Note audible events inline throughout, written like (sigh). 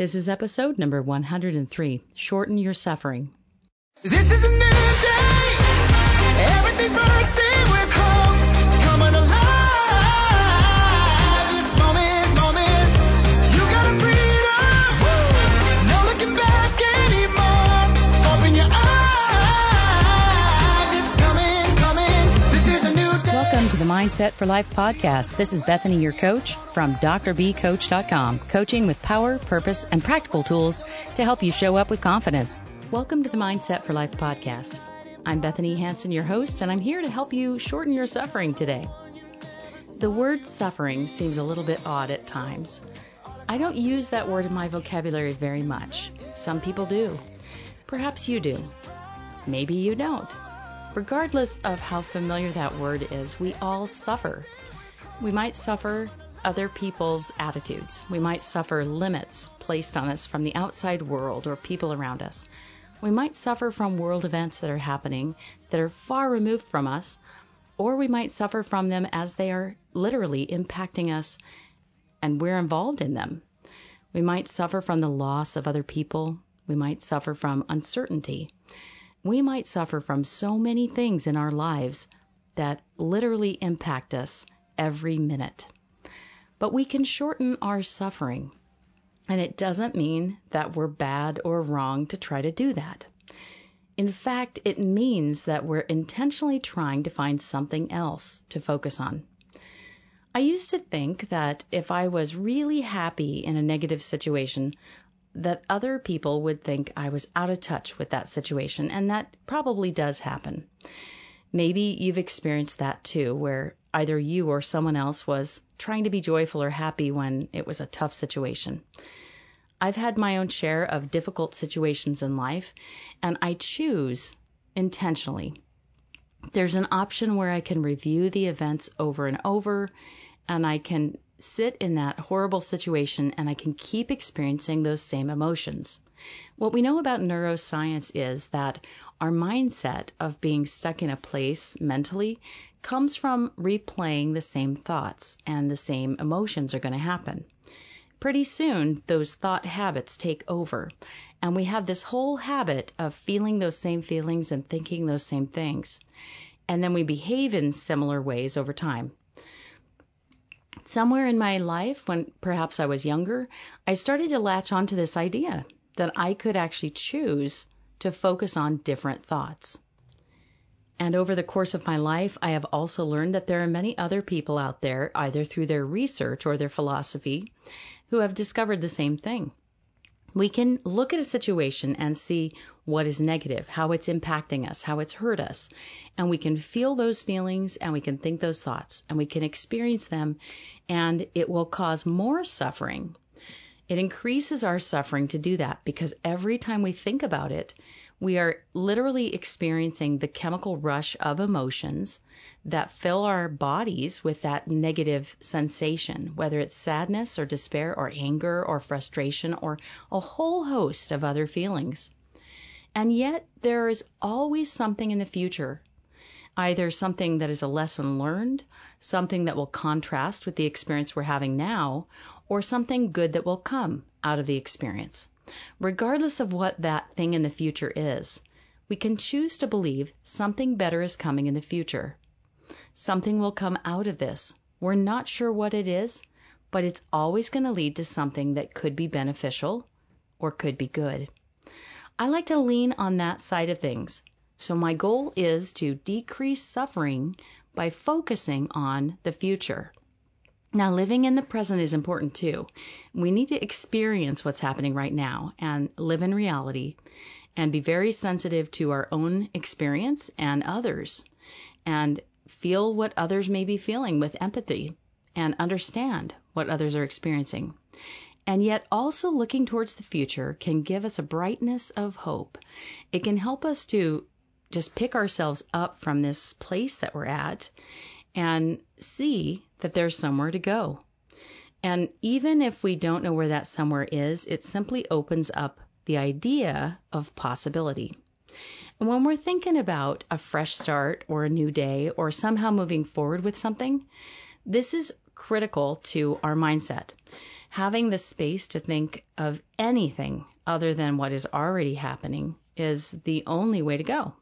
This is episode number 103 Shorten Your Suffering. This is a new day. Everything Mindset for Life podcast. This is Bethanie, your coach from drbcoach.com, coaching with power, purpose, and practical tools to help you show up with confidence. Welcome to the Mindset for Life podcast. I'm Bethanie Hansen, your host, and I'm here to help you shorten your suffering today. The word suffering seems a little bit odd at times. I don't use that word in my vocabulary very much. Some people do. Perhaps you do. Maybe you don't. Regardless of how familiar that word is, we all suffer. We might suffer other people's attitudes. We might suffer limits placed on us from the outside world or people around us. We might suffer from world events that are happening that are far removed from us, or we might suffer from them as they are literally impacting us and we're involved in them. We might suffer from the loss of other people. We might suffer from uncertainty. We might suffer from so many things in our lives that literally impact us every minute. But we can shorten our suffering. And it doesn't mean that we're bad or wrong to try to do that. In fact, it means that we're intentionally trying to find something else to focus on. I used to think that if I was really happy in a negative situation, that other people would think I was out of touch with that situation, and that probably does happen. Maybe you've experienced that too, where either you or someone else was trying to be joyful or happy when it was a tough situation. I've had my own share of difficult situations in life, and I choose intentionally. There's an option where I can review the events over and over, and I can sit in that horrible situation and I can keep experiencing those same emotions. What we know about neuroscience is that our mindset of being stuck in a place mentally comes from replaying the same thoughts, and the same emotions are going to happen. Pretty soon, those thought habits take over, and we have this whole habit of feeling those same feelings and thinking those same things. And then we behave in similar ways over time. Somewhere in my life, when perhaps I was younger, I started to latch onto this idea that I could actually choose to focus on different thoughts. And over the course of my life, I have also learned that there are many other people out there, either through their research or their philosophy, who have discovered the same thing. We can look at a situation and see what is negative, how it's impacting us, how it's hurt us, and we can feel those feelings and we can think those thoughts and we can experience them, and it will cause more suffering. It increases our suffering to do that because every time we think about it, we are literally experiencing the chemical rush of emotions that fill our bodies with that negative sensation, whether it's sadness or despair or anger or frustration or a whole host of other feelings. And yet, there is always something in the future, either something that is a lesson learned, something that will contrast with the experience we're having now, or something good that will come out of the experience. Regardless of what that thing in the future is, we can choose to believe something better is coming in the future. Something will come out of this. We're not sure what it is, but it's always going to lead to something that could be beneficial or could be good. I like to lean on that side of things. So my goal is to decrease suffering by focusing on the future. Now, living in the present is important too. We need to experience what's happening right now and live in reality and be very sensitive to our own experience and others and feel what others may be feeling with empathy and understand what others are experiencing. And yet, also looking towards the future can give us a brightness of hope. It can help us to just pick ourselves up from this place that we're at and see that there's somewhere to go. And even if we don't know where that somewhere is, it simply opens up the idea of possibility. And when we're thinking about a fresh start or a new day or somehow moving forward with something, this is critical to our mindset. Having the space to think of anything other than what is already happening is the only way to go.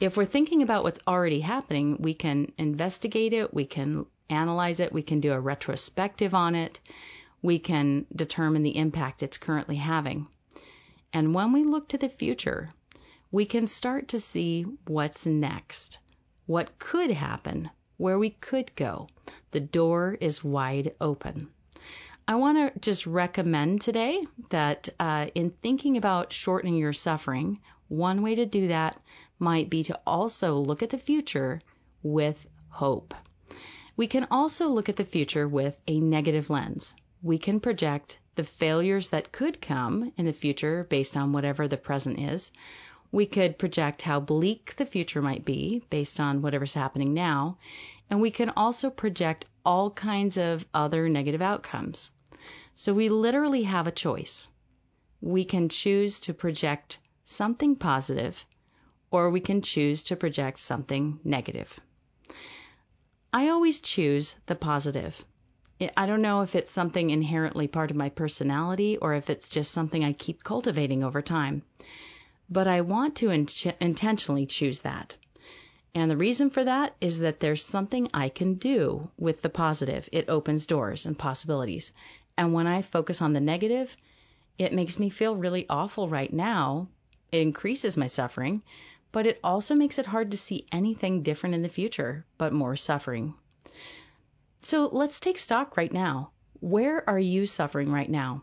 If we're thinking about what's already happening, we can investigate it, we can analyze it, we can do a retrospective on it, we can determine the impact it's currently having. And when we look to the future, we can start to see what's next, what could happen, where we could go. The door is wide open. I want to just recommend today that uh, in thinking about shortening your suffering, one way to do that might be to also look at the future with hope. We can also look at the future with a negative lens. We can project the failures that could come in the future based on whatever the present is. We could project how bleak the future might be based on whatever's happening now. And we can also project all kinds of other negative outcomes. So we literally have a choice. We can choose to project something positive or we can choose to project something negative. I always choose the positive. I don't know if it's something inherently part of my personality or if it's just something I keep cultivating over time. But I want to in- intentionally choose that. And the reason for that is that there's something I can do with the positive. It opens doors and possibilities. And when I focus on the negative, it makes me feel really awful right now. It increases my suffering, but it also makes it hard to see anything different in the future but more suffering. So let's take stock right now. Where are you suffering right now?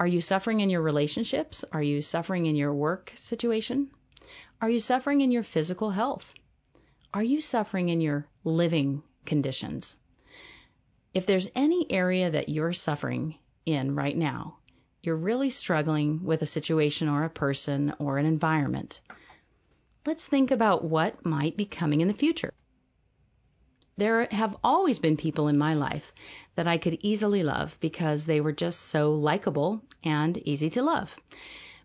Are you suffering in your relationships? Are you suffering in your work situation? Are you suffering in your physical health? Are you suffering in your living conditions? If there's any area that you're suffering in right now, you're really struggling with a situation or a person or an environment, let's think about what might be coming in the future. There have always been people in my life that I could easily love because they were just so likable and easy to love.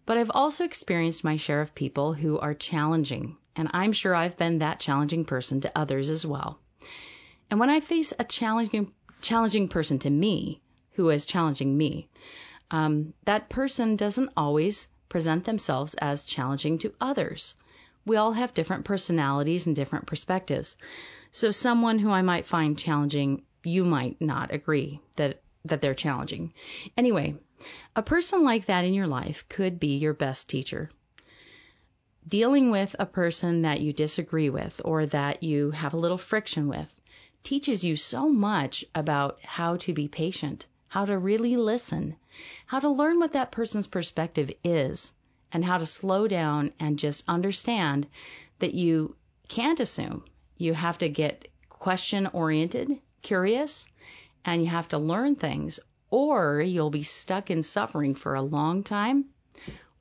But I've also experienced my share of people who are challenging, and I'm sure I've been that challenging person to others as well. And when I face a challenging challenging person to me, who is challenging me, um, that person doesn't always present themselves as challenging to others we all have different personalities and different perspectives. So someone who I might find challenging, you might not agree that that they're challenging. Anyway, a person like that in your life could be your best teacher. Dealing with a person that you disagree with or that you have a little friction with teaches you so much about how to be patient, how to really listen, how to learn what that person's perspective is, and how to slow down and just understand that you can't assume. You have to get question oriented, curious, and you have to learn things, or you'll be stuck in suffering for a long time,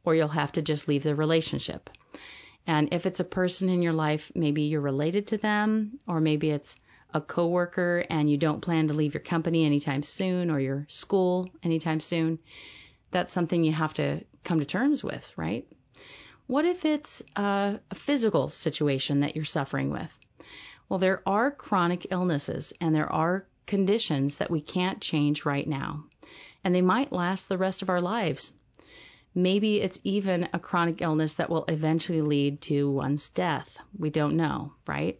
or you'll have to just leave the relationship. And if it's a person in your life, maybe you're related to them, or maybe it's a coworker and you don't plan to leave your company anytime soon or your school anytime soon, that's something you have to come to terms with, right? What if it's a, a physical situation that you're suffering with? Well, there are chronic illnesses and there are conditions that we can't change right now, and they might last the rest of our lives. Maybe it's even a chronic illness that will eventually lead to one's death. We don't know, right?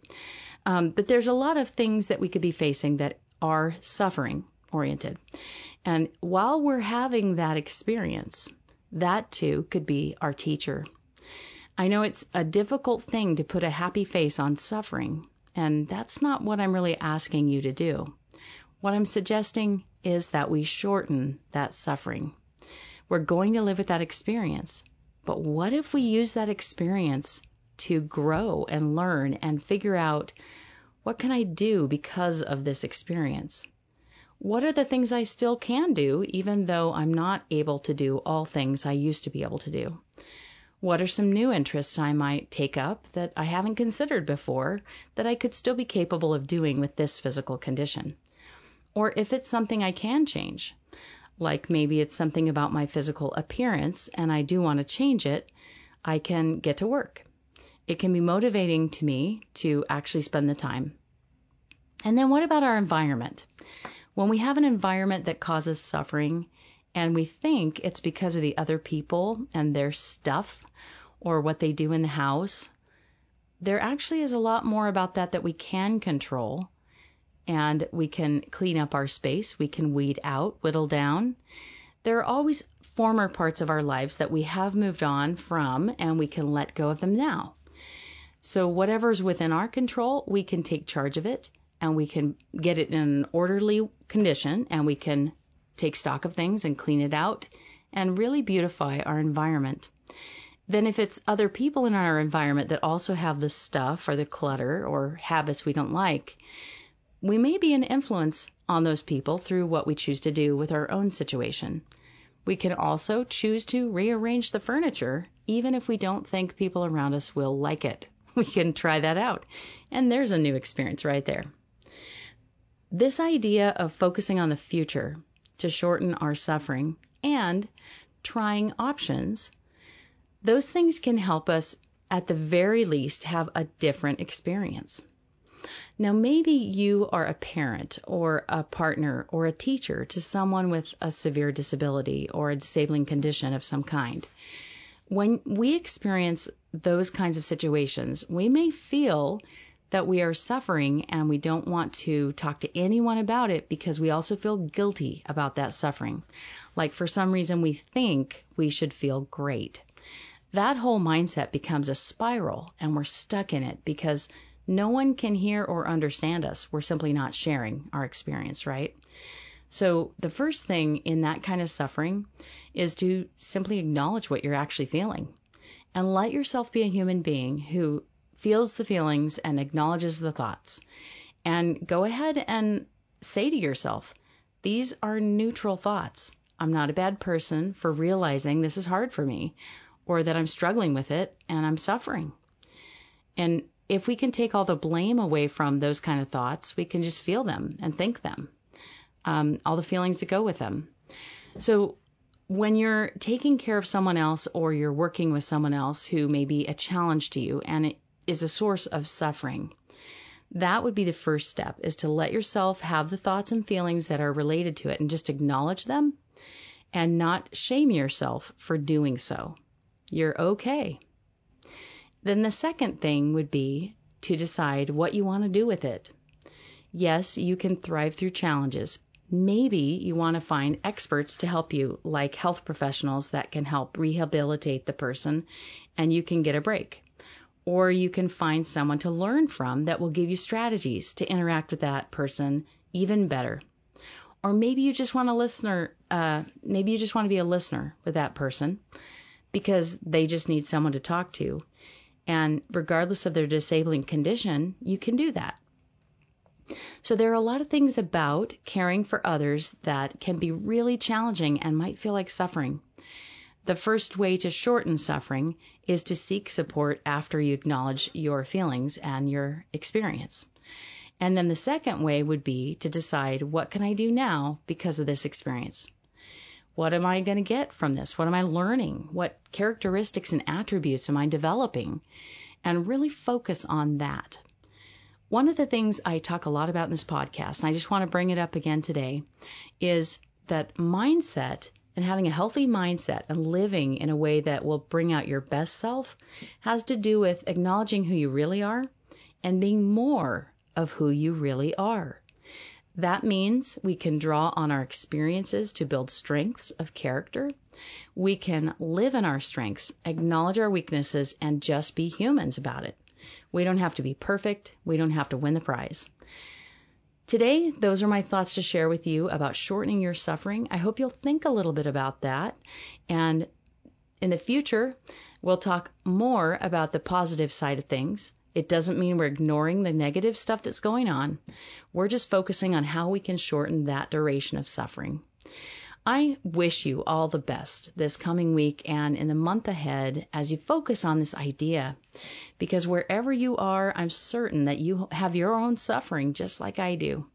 Um, but there's a lot of things that we could be facing that are suffering oriented. And while we're having that experience, that too could be our teacher. I know it's a difficult thing to put a happy face on suffering, and that's not what I'm really asking you to do. What I'm suggesting is that we shorten that suffering. We're going to live with that experience, but what if we use that experience to grow and learn and figure out what can I do because of this experience? What are the things I still can do, even though I'm not able to do all things I used to be able to do? What are some new interests I might take up that I haven't considered before that I could still be capable of doing with this physical condition? Or if it's something I can change, like maybe it's something about my physical appearance and I do want to change it, I can get to work. It can be motivating to me to actually spend the time. And then what about our environment? When we have an environment that causes suffering and we think it's because of the other people and their stuff or what they do in the house, there actually is a lot more about that that we can control. And we can clean up our space, we can weed out, whittle down. There are always former parts of our lives that we have moved on from, and we can let go of them now. So, whatever's within our control, we can take charge of it and we can get it in an orderly condition and we can take stock of things and clean it out and really beautify our environment. Then, if it's other people in our environment that also have the stuff or the clutter or habits we don't like, we may be an influence on those people through what we choose to do with our own situation. We can also choose to rearrange the furniture, even if we don't think people around us will like it. (laughs) We can try that out. And there's a new experience right there. This idea of focusing on the future to shorten our suffering and trying options, those things can help us at the very least have a different experience. Now, maybe you are a parent or a partner or a teacher to someone with a severe disability or a disabling condition of some kind. When we experience those kinds of situations, we may feel that we are suffering and we don't want to talk to anyone about it because we also feel guilty about that suffering. Like for some reason we think we should feel great. That whole mindset becomes a spiral and we're stuck in it because no one can hear or understand us. We're simply not sharing our experience, right? So, the first thing in that kind of suffering is to simply acknowledge what you're actually feeling and let yourself be a human being who feels the feelings and acknowledges the thoughts. And go ahead and say to yourself, these are neutral thoughts. I'm not a bad person for realizing this is hard for me or that I'm struggling with it and I'm suffering. And if we can take all the blame away from those kind of thoughts, we can just feel them and think them, um, all the feelings that go with them. So when you're taking care of someone else or you're working with someone else who may be a challenge to you and it is a source of suffering, that would be the first step is to let yourself have the thoughts and feelings that are related to it and just acknowledge them and not shame yourself for doing so. You're okay. Then the second thing would be to decide what you want to do with it. Yes, you can thrive through challenges. Maybe you want to find experts to help you, like health professionals that can help rehabilitate the person and you can get a break. Or you can find someone to learn from that will give you strategies to interact with that person even better. Or maybe you just want to listener, uh, maybe you just want to be a listener with that person because they just need someone to talk to and regardless of their disabling condition, you can do that. So there are a lot of things about caring for others that can be really challenging and might feel like suffering. The first way to shorten suffering is to seek support after you acknowledge your feelings and your experience. And then the second way would be to decide what can I do now because of this experience? What am I going to get from this? What am I learning? What characteristics and attributes am I developing? And really focus on that. One of the things I talk a lot about in this podcast, and I just want to bring it up again today, is that mindset and having a healthy mindset and living in a way that will bring out your best self has to do with acknowledging who you really are and being more of who you really are. That means we can draw on our experiences to build strengths of character. We can live in our strengths, acknowledge our weaknesses, and just be humans about it. We don't have to be perfect. We don't have to win the prize. Today, those are my thoughts to share with you about shortening your suffering. I hope you'll think a little bit about that. And in the future, we'll talk more about the positive side of things it doesn't mean we're ignoring the negative stuff that's going on. We're just focusing on how we can shorten that duration of suffering. I wish you all the best this coming week and in the month ahead as you focus on this idea. Because wherever you are, I'm certain that you have your own suffering just like I do.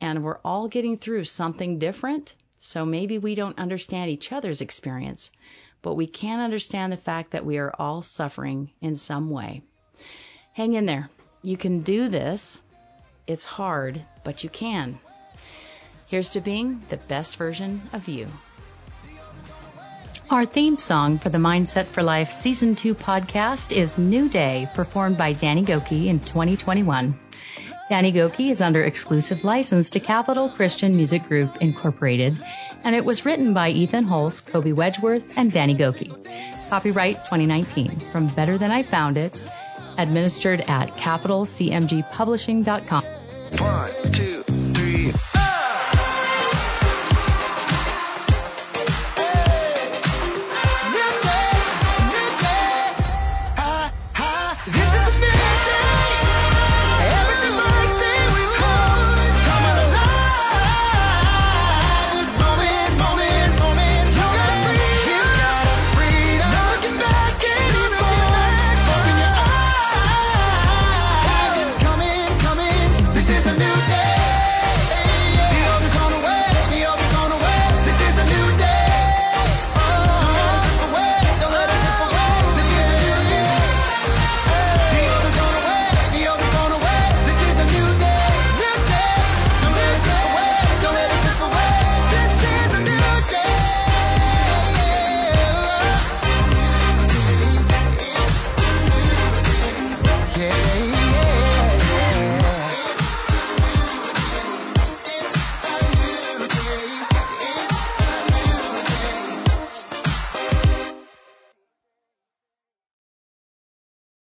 And we're all getting through something different. So maybe we don't understand each other's experience, but we can understand the fact that we are all suffering in some way. Hang in there. You can do this. It's hard, but you can. Here's to being the best version of you. Our theme song for the Mindset for Life Season 2 podcast is New Day, performed by Danny Gokey in 2021. Danny Gokey is under exclusive license to Capitol Christian Music Group Incorporated, and it was written by Ethan Hulse, Colby Wedgeworth, and Danny Gokey. Copyright 2019 from Better Than I Found It, administered at capitolcmgpublishing.com. One, two.